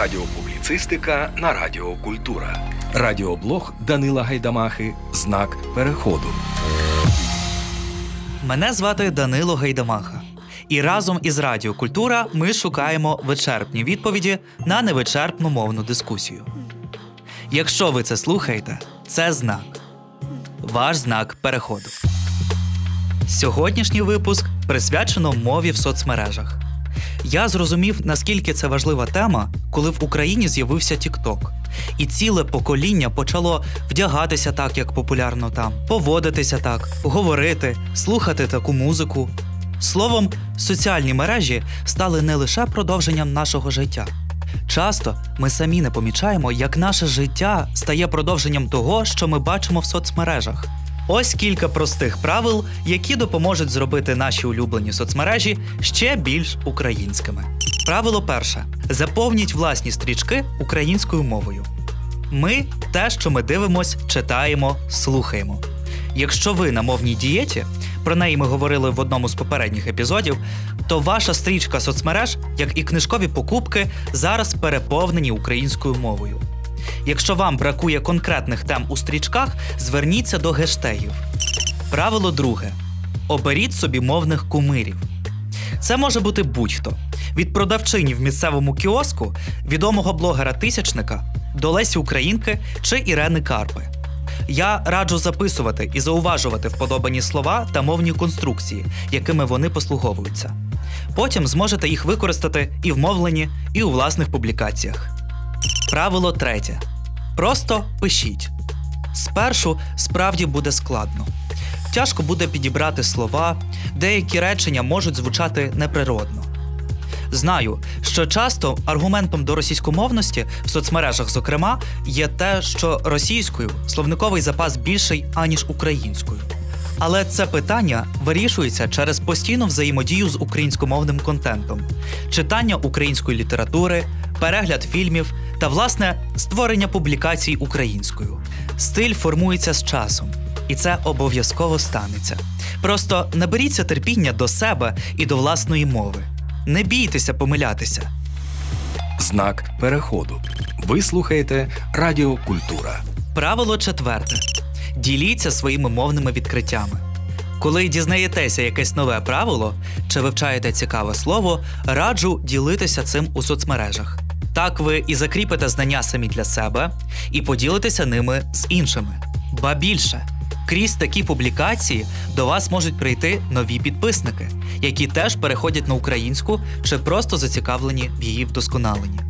Радіопубліцистика на Радіо Культура. Радіоблог Данила Гайдамахи. Знак переходу. Мене звати Данило Гайдамаха. І разом із Радіо Культура ми шукаємо вичерпні відповіді на невичерпну мовну дискусію. Якщо ви це слухаєте, це знак. Ваш знак переходу. Сьогоднішній випуск присвячено мові в соцмережах. Я зрозумів, наскільки це важлива тема, коли в Україні з'явився TikTok. І ціле покоління почало вдягатися так, як популярно там, поводитися так, говорити, слухати таку музику. Словом, соціальні мережі стали не лише продовженням нашого життя. Часто ми самі не помічаємо, як наше життя стає продовженням того, що ми бачимо в соцмережах. Ось кілька простих правил, які допоможуть зробити наші улюблені соцмережі ще більш українськими. Правило перше: заповніть власні стрічки українською мовою. Ми те, що ми дивимось, читаємо, слухаємо. Якщо ви на мовній дієті, про неї ми говорили в одному з попередніх епізодів, то ваша стрічка соцмереж, як і книжкові покупки, зараз переповнені українською мовою. Якщо вам бракує конкретних тем у стрічках, зверніться до гештегів. Правило друге: оберіть собі мовних кумирів. Це може бути будь-хто: від продавчині в місцевому кіоску, відомого блогера Тисячника до Лесі Українки чи Ірени Карпи. Я раджу записувати і зауважувати вподобані слова та мовні конструкції, якими вони послуговуються. Потім зможете їх використати і в мовленні, і у власних публікаціях. Правило третє. Просто пишіть. Спершу справді буде складно. Тяжко буде підібрати слова, деякі речення можуть звучати неприродно. Знаю, що часто аргументом до російськомовності в соцмережах, зокрема, є те, що російською словниковий запас більший, аніж українською. Але це питання вирішується через постійну взаємодію з українськомовним контентом, читання української літератури, перегляд фільмів та, власне, створення публікацій українською. Стиль формується з часом, і це обов'язково станеться. Просто наберіться терпіння до себе і до власної мови. Не бійтеся помилятися. Знак переходу. Ви слухаєте Радіо Культура. Правило четверте: діліться своїми мовними відкриттями. Коли дізнаєтеся якесь нове правило чи вивчаєте цікаве слово, раджу ділитися цим у соцмережах. Так ви і закріпите знання самі для себе і поділитеся ними з іншими. Ба більше, крізь такі публікації до вас можуть прийти нові підписники, які теж переходять на українську чи просто зацікавлені в її вдосконаленні.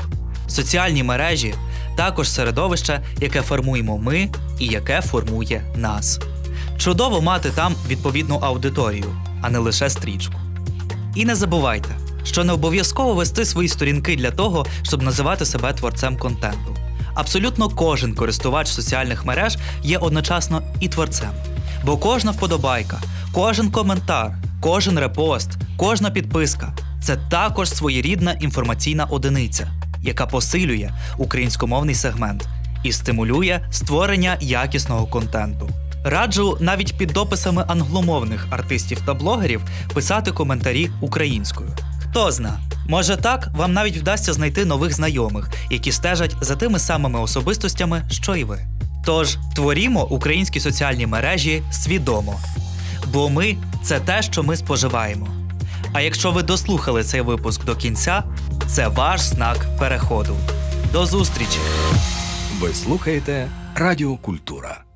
Соціальні мережі також середовище, яке формуємо ми і яке формує нас. Чудово мати там відповідну аудиторію, а не лише стрічку. І не забувайте, що не обов'язково вести свої сторінки для того, щоб називати себе творцем контенту. Абсолютно кожен користувач соціальних мереж є одночасно і творцем. Бо кожна вподобайка, кожен коментар, кожен репост, кожна підписка це також своєрідна інформаційна одиниця, яка посилює українськомовний сегмент і стимулює створення якісного контенту. Раджу навіть під дописами англомовних артистів та блогерів писати коментарі українською. Хто зна, може так вам навіть вдасться знайти нових знайомих, які стежать за тими самими особистостями, що й ви. Тож творімо українські соціальні мережі свідомо, бо ми це те, що ми споживаємо. А якщо ви дослухали цей випуск до кінця, це ваш знак переходу. До зустрічі! Ви слухаєте Радіо Культура.